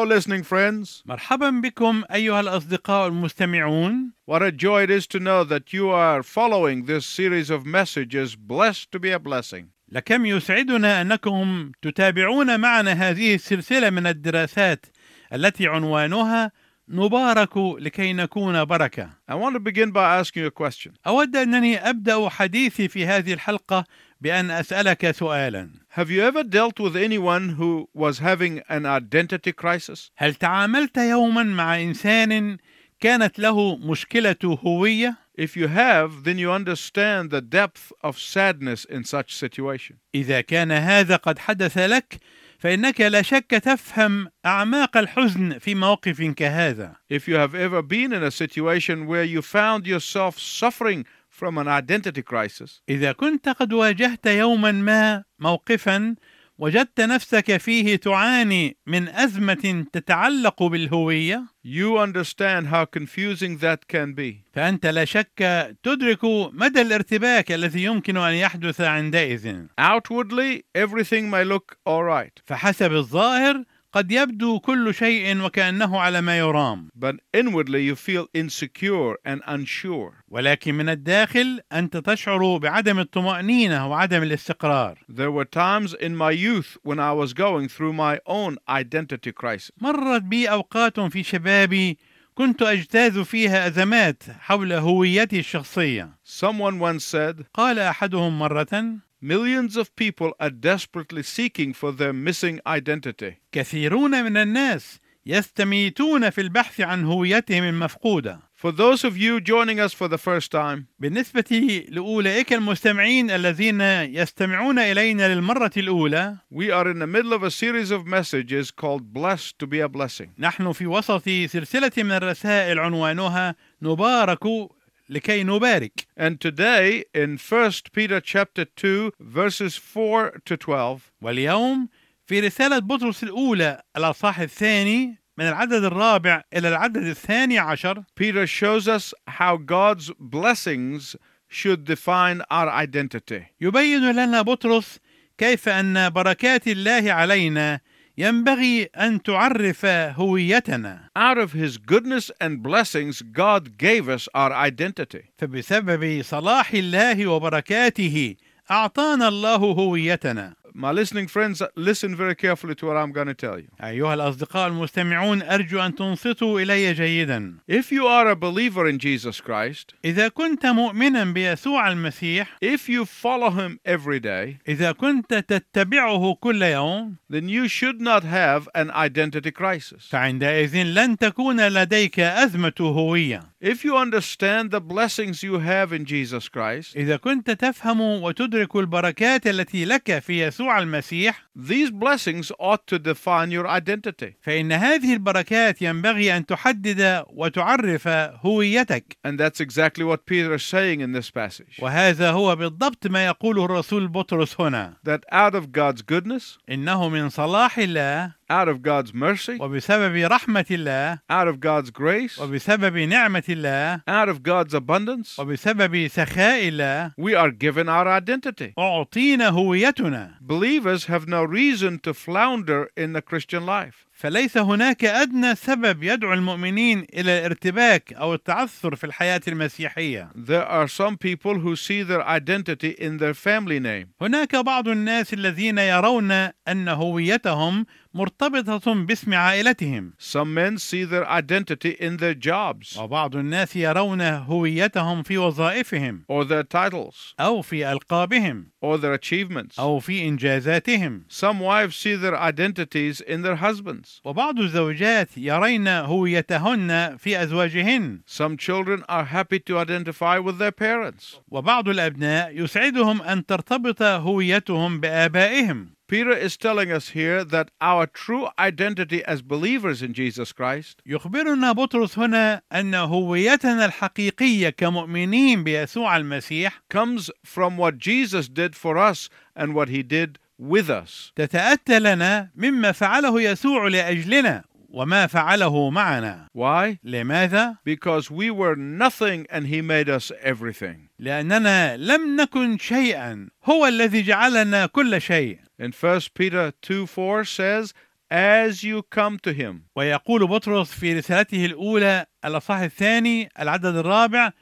Hello, listening friends. مرحبا بكم أيها الأصدقاء المستمعون What a joy it is to know that you are following this series of messages, blessed to be a blessing. لكم يسعدنا أنكم تتابعون معنا هذه السلسلة من الدراسات التي عنوانها نبارك لكي نكون بركة I want to begin by asking you a question. أود أنني أبدأ حديثي في هذه الحلقة بأن أسألك سؤالا Have you ever dealt with anyone who was having an identity crisis? هل تعاملت يوما مع إنسان كانت له مشكلة هوية؟ If you have, then you understand the depth of sadness in such situation. إذا كان هذا قد حدث لك فإنك لا شك تفهم أعماق الحزن في موقف كهذا If you have ever been in a situation where you found yourself suffering from an identity crisis, إذا كنت قد واجهت يوما ما موقفا وجدت نفسك فيه تعاني من أزمة تتعلق بالهوية you understand how confusing that can be. فأنت لا شك تدرك مدى الارتباك الذي يمكن أن يحدث عندئذ. Outwardly, everything may look all right, فحسب الظاهر قد يبدو كل شيء وكأنه على ما يرام but inwardly you feel insecure and unsure. ولكن من الداخل أنت تشعر بعدم الطمأنينة وعدم الاستقرار There were times in my youth when I was going through my own identity crisis. مرت بي أوقات في شبابي كنت أجتاز فيها أزمات حول هويتي الشخصية Someone once said, قال أحدهم مرة Millions of people are desperately seeking for their missing identity. كثيرون من الناس يستميتون في البحث عن هويتهم المفقودة For those of you joining us for the first time, بالنسبة لأولئك المستمعين الذين يستمعون إلينا للمرة الأولى we are in the middle of a series of messages called Blessed to be a Blessing. نحن في وسط سلسلة من الرسائل عنوانها نبارك لكي نبارك And today in 1 Peter chapter 2 verses 4 to 12, واليوم في رسالة بطرس الأولى الأصحاح الثاني من العدد الرابع إلى العدد الثاني عشر Peter shows us how God's blessings should define our identity. يبين لنا بطرس كيف أن بركات الله علينا ينبغي أن تعرف هويتنا Out of his goodness and blessings, God gave us our identity. فبسبب صلاح الله وبركاته أعطانا الله هويتنا My listening friends, listen very carefully to what I'm going to tell you. أيها الأصدقاء المستمعون أرجو أن تنصتوا إلي جيدا If you are a believer in Jesus Christ, إذا كنت مؤمنا بيسوع المسيح if you follow him every day, إذا كنت تتبعه كل يوم then you should not have an identity crisis. فعندئذ لن تكون لديك أزمة هوية If you understand the blessings you have in Jesus Christ, إذا كنت تفهم وتدرك البركات التي لك في يسوع المسيح these blessings ought to define your identity. فإن هذه البركات ينبغي أن تحدد وتعرف هويتك And that's exactly what Peter is saying in this passage. وهذا هو بالضبط ما يقوله الرسول بطرس هنا That out of God's goodness, إنه من صلاح الله out of God's mercy, وبسبب رحمة الله out of God's grace, وبسبب نعمة الله out of God's abundance, وبسبب سخاء الله we are given our identity. أعطينا هويتنا Believers have no reason to flounder in the Christian life. فليس هناك أدنى سبب يدعو المؤمنين إلى الارتباك أو التعثر في الحياة المسيحية There are some people who see their identity in their family name. هناك بعض الناس الذين يرون أن هويتهم مرتبطة باسم عائلتهم Some men see their identity in their jobs وبعض الناس يرون هويتهم في وظائفهم or their titles أو في ألقابهم or their achievements. أو في إنجازاتهم Some wives see their identities in their husbands. وبعض الزوجات يرين هويتهن في أزواجهن Some children are happy to identify with their parents. وبعض الأبناء يسعدهم أن ترتبط هويتهم بآبائهم Peter is telling us here that our true identity as believers in Jesus Christ يخبرنا بطرس هنا أن هويتنا الحقيقية كمؤمنين بيسوع المسيح comes from what Jesus did for us and what he did with us. تتأتى لنا مما فعله يسوع لأجلنا وما فعله معنا Why? لماذا؟ Because we were nothing and he made us everything. لأننا لم نكن شيئا هو الذي جعلنا كل شيء In 1 Peter 2 4 says, as you come to him. ويقول بطرس في رسالته الأولى الأصحاح الثاني العدد الرابع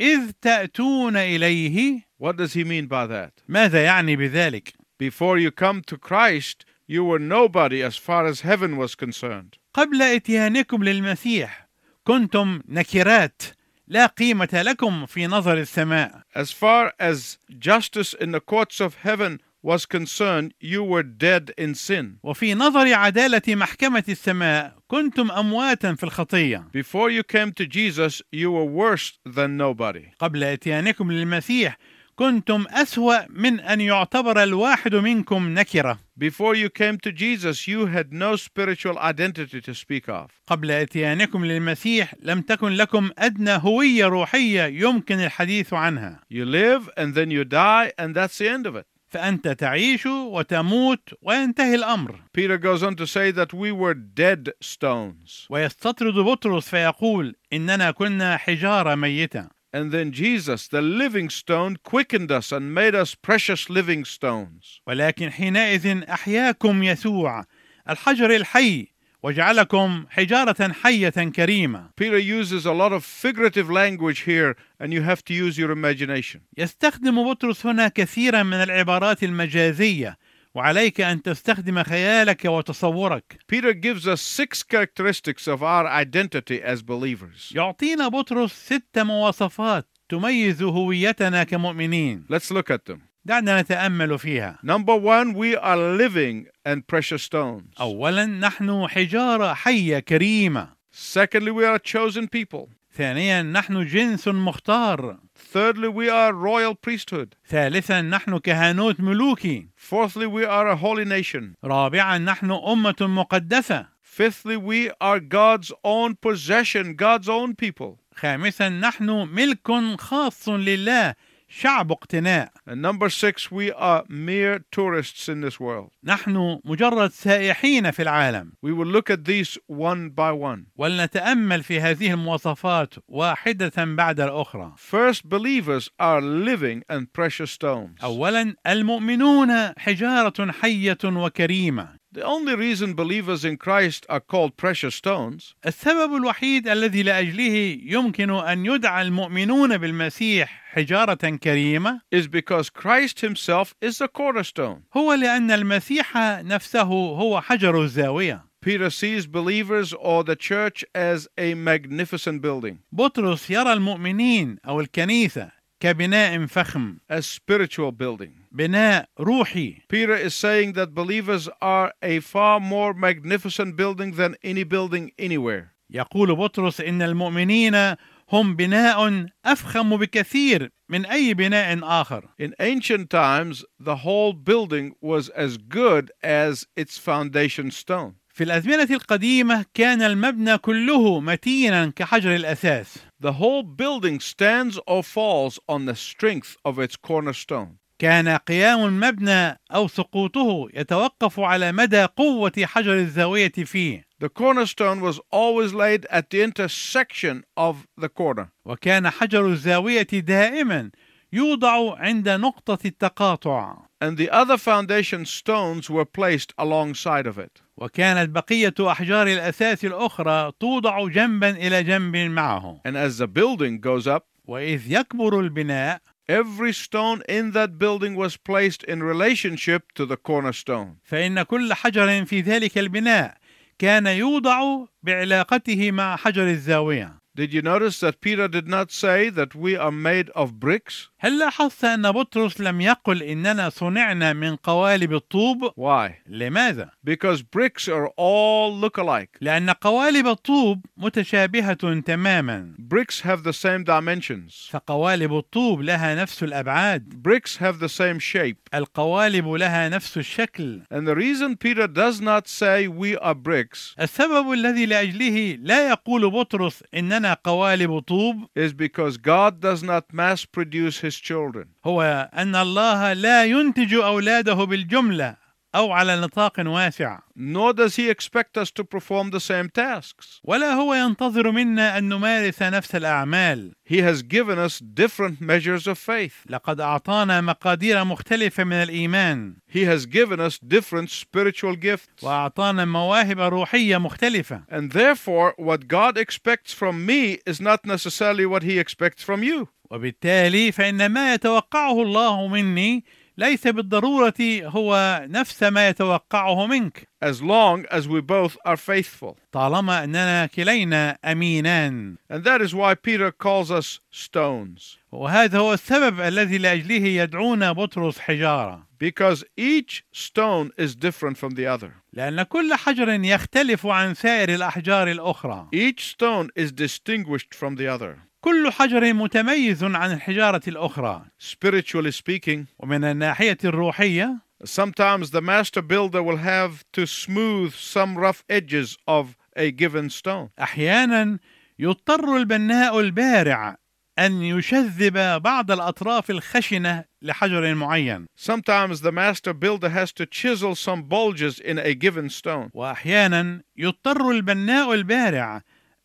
إذ تأتون إليه What does he mean by that? ماذا يعني بذلك؟ Before you come to Christ, you were nobody as far as heaven was concerned. قبل إتيانكم للمسيح كنتم نكرات لا قيمة لكم في نظر السماء As far as justice in the courts of heaven was concerned, you were dead in sin. وفي نظر عدالة محكمة السماء كنتم أمواتا في الخطية Before you came to Jesus, you were worse than nobody. قبل إتيانكم للمسيح كنتم أسوأ من أن يعتبر الواحد منكم نكرة Before you came to Jesus, you had no spiritual identity to speak of. قبل إتيانكم للمسيح لم تكن لكم أدنى هوية روحية يمكن الحديث عنها You live and then you die, and that's the end of it. فأنت تعيش وتموت وينتهي الأمر Peter goes on to say that we were dead stones. ويستطرد بطرس فيقول إننا كنا حجارة ميتة And then Jesus, the living stone, quickened us and made us precious living stones. ولكن حينئذ أحياكم يسوع الحجر الحي وجعلكم حجارة حية كريمة Peter uses a lot of figurative language here, and you have to use your imagination. يستخدم بطرس هنا كثيرا من العبارات المجازية وعليك أن تستخدم خيالك وتصورك Peter gives us six characteristics of our identity as believers. يعطينا بطرس ست مواصفات تميز هويتنا كمؤمنين Let's look at them. دعنا نتأمل فيها Number one, we are living and precious stones. أولا نحن حجارة حية كريمة Secondly, we are a chosen people. ثانيا نحن جنس مختار Thirdly, we are royal priesthood. ثالثا نحن كهنوت ملوكي Fourthly, we are a holy nation. رابعا نحن أمة مقدسة Fifthly, we are God's own possession, God's own people. خامسا نحن ملك خاص لله شعب اقتناء And number six, we are mere tourists in this world. نحن مجرد سائحين في العالم We will look at these one by one. ولنتأمل في هذه المواصفات واحدة بعد الأخرى First, believers are living and precious stones. أولا المؤمنون حجارة حية وكريمة The only reason believers in Christ are called precious stones السبب الوحيد الذي لأجله يمكن أن يدعى المؤمنون بالمسيح حجارة كريمة is because Christ himself is the cornerstone. هو لأن المسيح نفسه هو حجر الزاوية Peter sees believers or the church as a magnificent building, بطرس يرى المؤمنين أو الكنيسة كبناء فخم a spiritual building. بناء روحي Peter is saying that believers are a far more magnificent building than any building anywhere. يقول بطرس إن المؤمنين هم بناء أفخم بكثير من أي بناء آخر In ancient times, the whole building was as good as its foundation stone. في الأزمنة القديمة كان المبنى كله متينا كحجر الأساس The whole building stands or falls on the strength of its cornerstone. كان قيام المبنى أو سقوطه يتوقف على مدى قوة حجر الزاوية فيه The cornerstone was always laid at the intersection of the corner. وكان حجر الزاوية دائما يوضع عند نقطة التقاطع and the other foundation stones were placed alongside of it. وكانت بقية أحجار الأساس الأخرى توضع جنبا إلى جنب معه And as the building goes up, وإذ يكبر البناء every stone in that building was placed in relationship to the cornerstone. فإن كل حجر في ذلك البناء كان يوضع بعلاقته مع حجر الزاوية Did you notice that Peter did not say that we are made of bricks? هل لاحظت أن بطرس لم يقل إننا صنعنا من قوالب الطوب؟ Why? لماذا؟ Because bricks are all look alike. لأن قوالب الطوب متشابهة تماما Bricks have the same dimensions. فقوالب الطوب لها نفس الأبعاد Bricks have the same shape. القوالب لها نفس الشكل And the reason Peter does not say we are bricks السبب الذي لأجله لا يقول بطرس إننا قوالب طوب is because God does not mass produce his children. هو أن الله لا ينتج أولاده بالجملة أو على نطاق واسع nor does he expect us to perform the same tasks. ولا هو ينتظر منا أن نمارس نفس الأعمال He has given us different measures of faith. لقد أعطانا مقادير مختلفة من الإيمان He has given us different spiritual gifts. وأعطانا مواهب روحية مختلفة And therefore, what God expects from me is not necessarily what he expects from you. وبالتالي فإن ما يتوقعه الله مني ليس بالضرورة هو نفس ما يتوقعه منك as long as we both are faithful. طالما أننا كلينا أمينان And that is why Peter calls us stones, وهذا هو السبب الذي لأجله يدعون بطرس حجارة because each stone is different from the other. لأن كل حجر يختلف عن سائر الأحجار الأخرى Each stone is distinguished from the other. كل حجر متميز عن الحجارة الأخرى Spiritually speaking, ومن الناحية الروحية sometimes the master builder will have to smooth some rough edges of a given stone. أحيانا يضطر البناء البارع أن يشذب بعض الأطراف الخشنة لحجر معين Sometimes the master builder has to chisel some bulges in a given stone. وأحيانا يضطر البناء البارع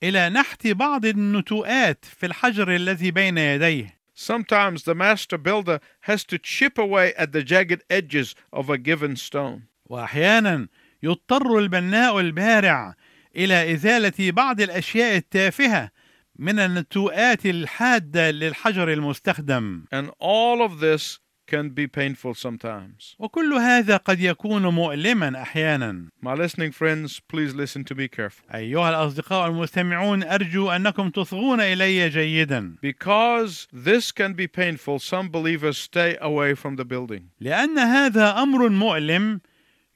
إلى نحت بعض النتوءات في الحجر الذي بين يديه Sometimes the master builder has to chip away at the jagged edges of a given stone. وأحيانا يضطر البناء البارع إلى إزالة بعض الأشياء التافهة من النتوءات الحادة للحجر المستخدم And all of this can be painful sometimes. وكل هذا قد يكون مؤلما أحيانا My listening friends, please listen to me carefully. أيها الأصدقاء المستمعون أرجو أنكم تصغون إلي جيدا Because this can be painful, some believers stay away from the building. لأن هذا أمر مؤلم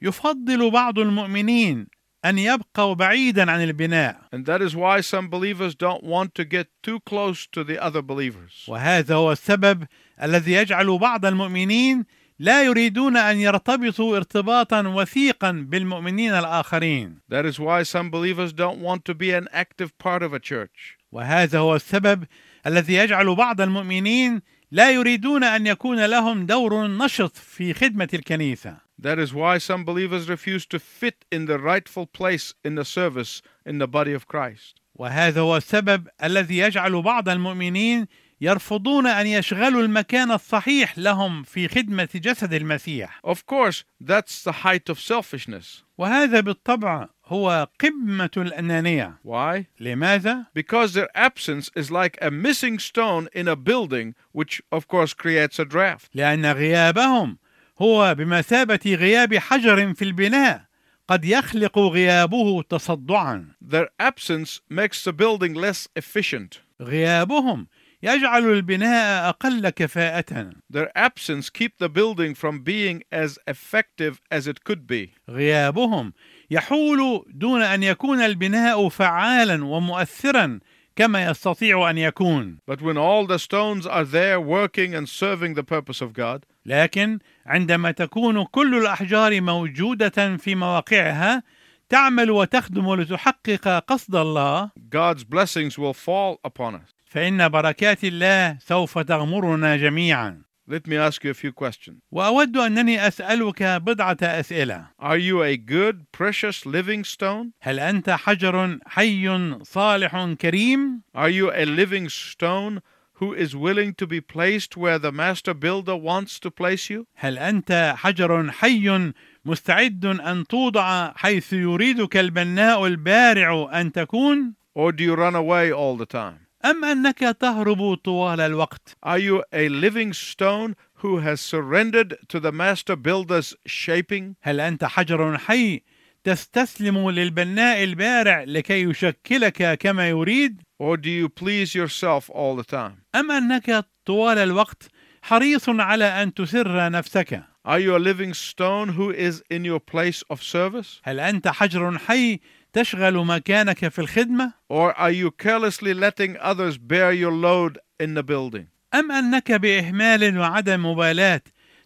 يفضل بعض المؤمنين أن يبقوا بعيدا عن البناء And that is why some believers don't want to get too close to the other believers. وهذا هو السبب الذي يجعل بعض المؤمنين لا يريدون أن يرتبطوا ارتباطا وثيقا بالمؤمنين الآخرين That is why some believers don't want to be an active part of a church. وهذا هو السبب الذي يجعل بعض المؤمنين لا يريدون أن يكون لهم دور نشط في خدمة الكنيسة That is why some believers refuse to fit in the rightful place in the service in the body of Christ. وهذا هو السبب الذي يجعل بعض المؤمنين يرفضون ان يشغلوا المكان الصحيح لهم في خدمه جسد المسيح Of course, that's the height of selfishness. وهذا بالطبع هو قمه الانانيه Why? لماذا Because their absence is like a missing stone in a building, which of course creates a draft. لأن غيابهم هو بمثابه غياب حجر في البناء قد يخلق غيابه تصدعا Their absence makes the building less efficient. غيابهم يجعل البناء أقل كفاءه Their absence keep the building from being as effective as it could be. غيابهم يحول دون ان يكون البناء فعالا ومؤثرا كما يستطيع ان يكون But when all the stones are there working and serving the purpose of God, لكن عندما تكون كل الاحجار موجوده في مواقعها تعمل وتخدم لتحقق قصد الله God's blessings will fall upon us. فان بركات الله سوف تغمرنا جميعا Let me ask you a few questions. واود انني اسالك بضعه اسئله Are you a good, precious, living stone? هل انت حجر حي صالح كريم Are you a living stone who is willing to be placed where the master builder wants to place you? هل انت حجر حي مستعد ان توضع حيث يريدك البناء البارع ان تكون Or do you run away all the time? ام انك تهرب طوال الوقت Are you a living stone who has surrendered to the master builder's shaping? هل انت حجر حي تستسلم للبناء البارع لكي يشكلك كما يريد Or do you please yourself all the time? ام انك طوال الوقت حريص على ان تسر نفسك Are you a living stone who is in your place of service? هل انت حجر حي تشغل مكانك في الخدمه Or are you carelessly letting others bear your load in the building? ام انك باهمال وعدم مبالاه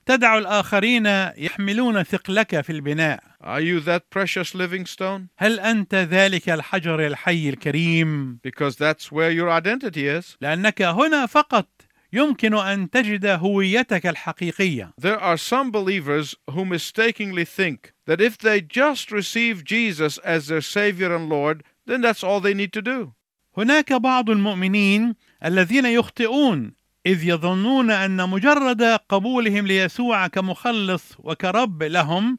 تدع الاخرين يحملون ثقلك في البناء Are you that precious living stone? هل انت ذلك الحجر الحي الكريم Because that's where your identity is. لانك هنا فقط يمكن أن تجد هويتك الحقيقية There are some believers who mistakenly think that if they just receive Jesus as their Savior and Lord, then that's all they need to do. هناك بعض المؤمنين الذين يخطئون إذ يظنون أن مجرد قبولهم ليسوع كمخلص وكرب لهم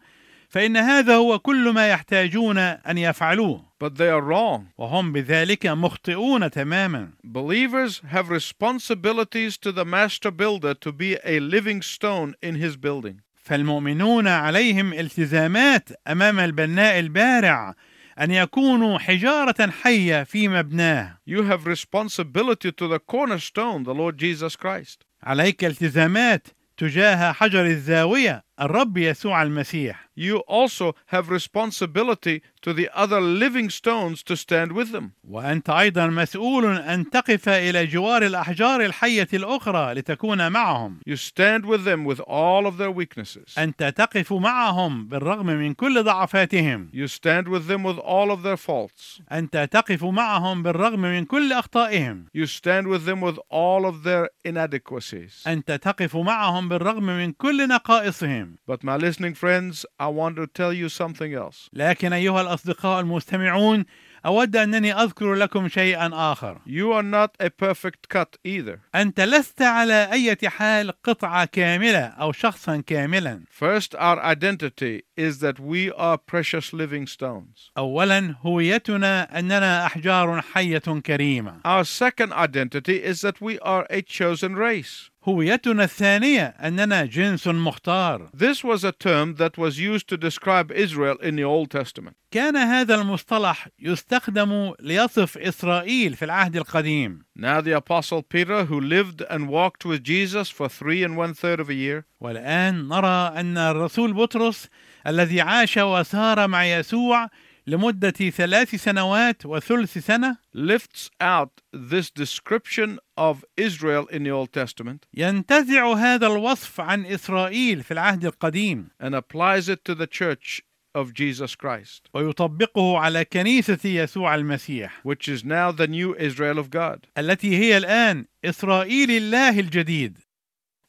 فإن هذا هو كل ما يحتاجون أن يفعلوه But they are wrong. وهم بذلك مخطئون تماما Believers have responsibilities to the master builder to be a living stone in his building. فالمؤمنون عليهم التزامات امام البناء البارع ان يكونوا حجاره حيه في مبناه You have responsibility to the cornerstone, the Lord Jesus Christ. عليك التزامات تجاه حجر الزاويه الرب يسوع المسيح You also have responsibility to the other living stones to stand with them. وانت ايضا مسؤول ان تقف الى جوار الاحجار الحيه الاخرى لتكون معهم You stand with them with all of their weaknesses. انت تقف معهم بالرغم من كل ضعفاتهم You stand with them with all of their faults. انت تقف معهم بالرغم من كل اخطائهم You stand with them with all of their inadequacies. انت تقف معهم بالرغم من كل نقائصهم But my listening friends, I want to tell you something else. لكن ايها الاصدقاء المستمعون اود انني اذكر لكم شيئا اخر You are not a perfect cut either. انت لست على اي حال قطعه كامله او شخصا كاملا First, our identity is that we are precious living stones. اولا هويتنا اننا احجار حيه كريمه Our second identity is that we are a chosen race. هويتنا الثانية اننا جنس مختار This was a term that was used to describe Israel in the Old Testament. كان هذا المصطلح يستخدم ليصف اسرائيل في العهد القديم Now, the Apostle Peter, who lived and walked with Jesus for three and one third of a year, والان نرى ان الرسول بطرس الذي عاش وسار مع يسوع لمده ثلاث سنوات وثلث سنه lifts out this description of Israel in the Old Testament ينتزع هذا الوصف عن اسرائيل في العهد القديم and applies it to the church of Jesus Christ, ويطبقه على كنيسه يسوع المسيح which is now the new Israel of God. التي هي الان اسرائيل الله الجديد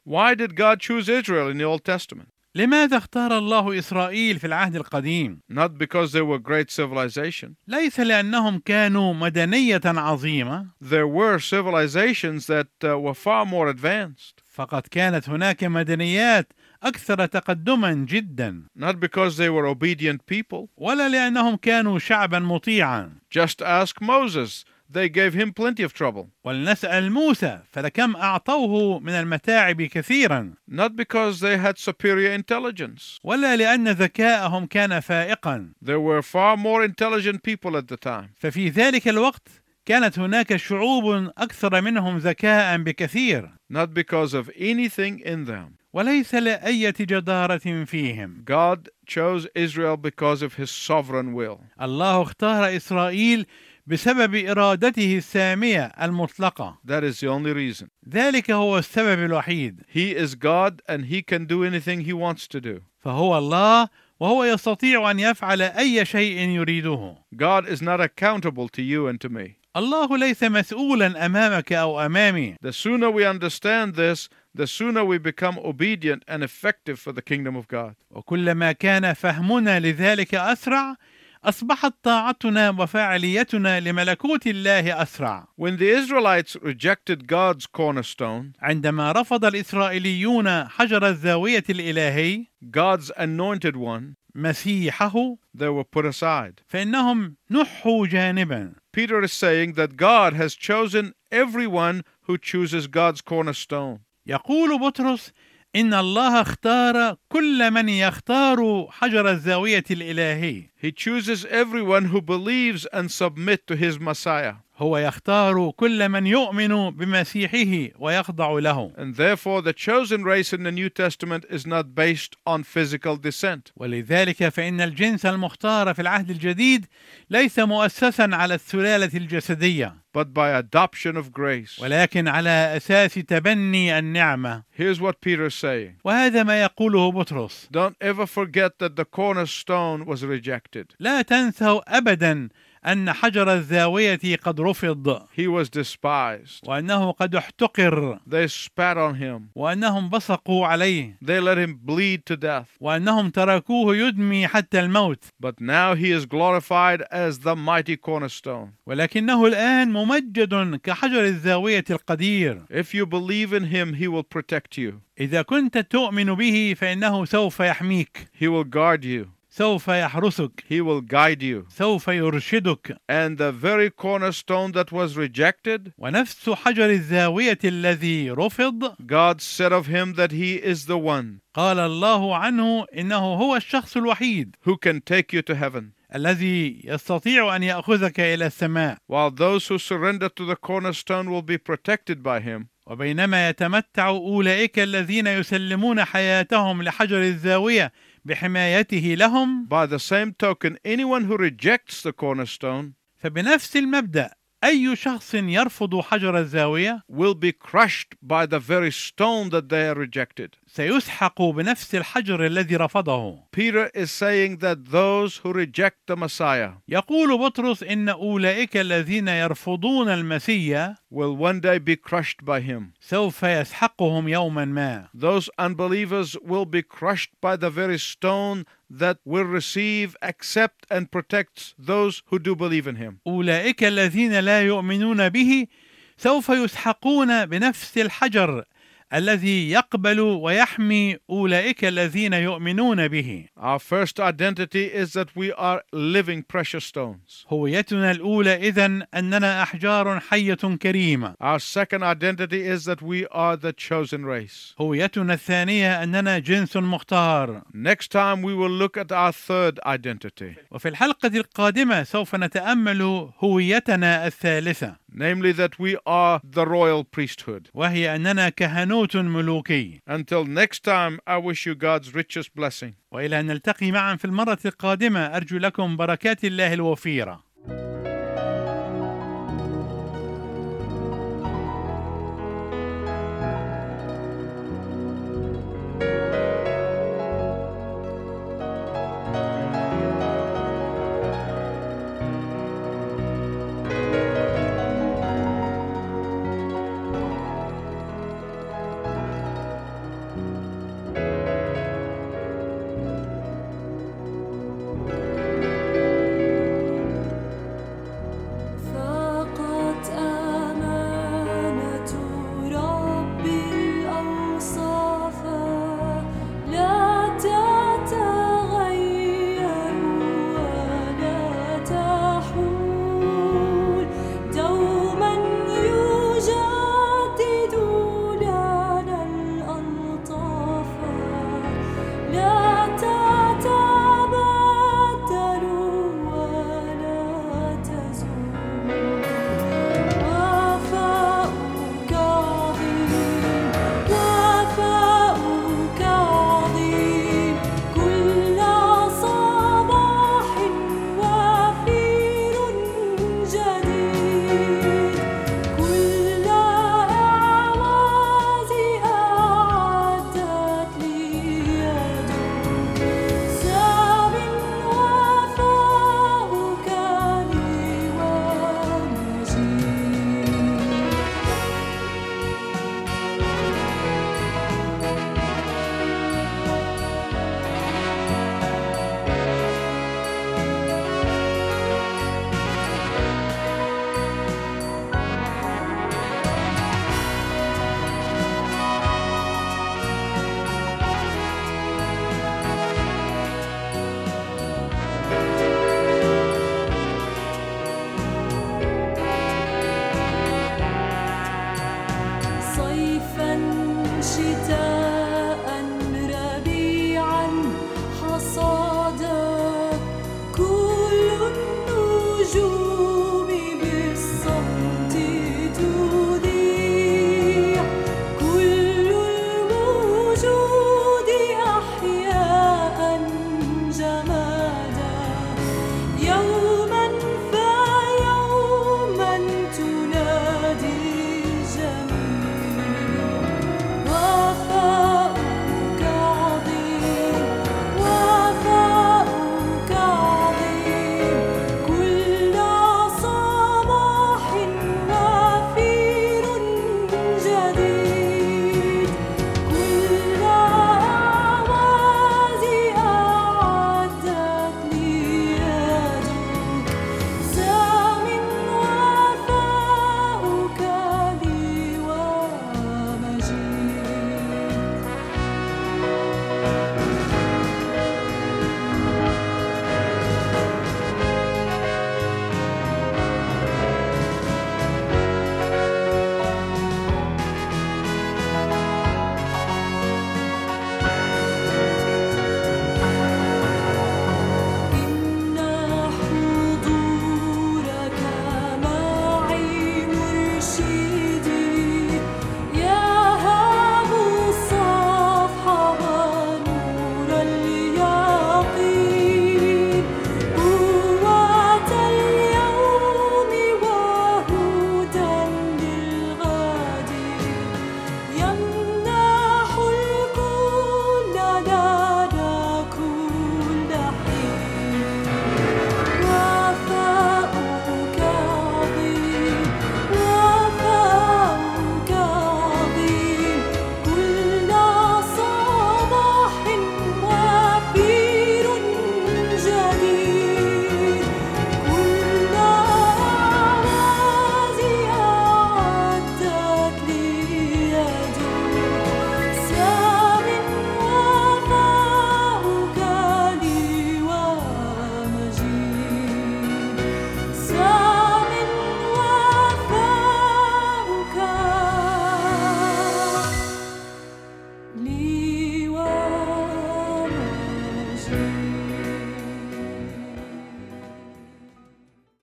Why did God choose Israel in the Old Testament? لماذا اختار الله اسرائيل في العهد القديم Not because they were great civilization. ليس لانهم كانوا مدنيه عظيمه There were civilizations that uh, were far more advanced. فقد كانت هناك مدنيات أكثر تقدما جدا Not because they were obedient people. ولا لانهم كانوا شعبا مطيعا Just ask Moses. They gave him plenty of trouble. ولنسال موسى فلكم اعطوه من المتاعب كثيرا Not because they had superior intelligence. ولا لان ذكاءهم كان فائقا There were far more intelligent people at the time. ففي ذلك الوقت كانت هناك شعوب اكثر منهم ذكاء بكثير Not because of anything in them. وليس لاية جدارة فيهم God chose Israel because of his sovereign will. الله اختار اسرائيل بسبب ارادته السامية المطلقة That is the only reason. ذلك هو السبب الوحيد He is God and he can do anything he wants to do. فهو الله وهو يستطيع ان يفعل اي شيء يريده God is not accountable to you and to me. الله ليس مسؤولا امامك أو امامي The sooner we understand this, the sooner we become obedient and effective for the kingdom of God. وكلما كان فهمنا لذلك اسرع اصبحت طاعتنا وفاعليتنا لملكوت الله اسرع When the Israelites rejected God's cornerstone, عندما رفض الاسرائيليون حجر الزاويه الالهي God's anointed one, مسيحه they were put aside. فانهم نحوا جانبا Peter is saying that God has chosen everyone who chooses God's cornerstone. يقول بطرس ان الله اختار كل من يختار حجر الزاويه الالهي He chooses everyone who believes and submit to his Messiah. هو يختار كل من يؤمن بمسيحه ويخضع له And therefore, the chosen race in the New Testament is not based on physical descent. ولذلك فإن الجنس المختار في العهد الجديد ليس مؤسسا على السلالة الجسدية but by adoption of grace. ولكن على أساس تبني النعمة Here's what Peter is saying وهذا ما يقوله بطرس Don't ever forget that the cornerstone was rejected. لا تنسوا أبدا أن حجر الزاوية قد رفض He was despised. وأنه قد احتقر They spat on him. وأنهم بصقوا عليه They let him bleed to death. وأنهم تركوه يدمي حتى الموت But now he is glorified as the mighty cornerstone. ولكنه الآن ممجد كحجر الزاوية القدير If you believe in him, he will protect you. إذا كنت تؤمن به فإنه سوف يحميك He will guard you. سوف يحرسك He will guide you. سوف يرشدك And the very cornerstone that was rejected, ونفس حجر الزاوية الذي رفض God said of him that he is the one قال الله عنه إنه هو الشخص الوحيد who can take you to heaven. الذي يستطيع أن يأخذك إلى السماء While those who surrender to the cornerstone will be protected by him, وبينما يتمتع أولئك الذين يسلمون حياتهم لحجر الزاوية بحمايته لهم by the same token, anyone who rejects the cornerstone فبنفس المبدأ أي شخص يرفض حجر الزاوية will be crushed by the very stone that they are rejected. سيسحق بنفس الحجر الذي رفضه Peter is saying that those who reject the Messiah يقول بطرس إن أولئك الذين يرفضون المسيح will one day be crushed by him. سوف يسحقهم يوما ما Those unbelievers will be crushed by the very stone that will receive, accept, and protect those who do believe in him. أولئك الذين لا يؤمنون به سوف يسحقون بنفس الحجر الذي يقبل ويحمي أولئك الذين يؤمنون به Our first identity is that we are living precious stones. هويتنا الأولى إذن أننا أحجار حية كريمة Our second identity is that we are the chosen race. هويتنا الثانية أننا جنس مختار Next time we will look at our third identity, وفي الحلقة القادمة سوف نتأمل هويتنا الثالثة namely that we are the royal priesthood. وهي أننا كهنوت ملوكي Until next time, I wish you God's richest blessing. وإلى أن نلتقي معا في المرة القادمة أرجو لكم بركات الله الوفيرة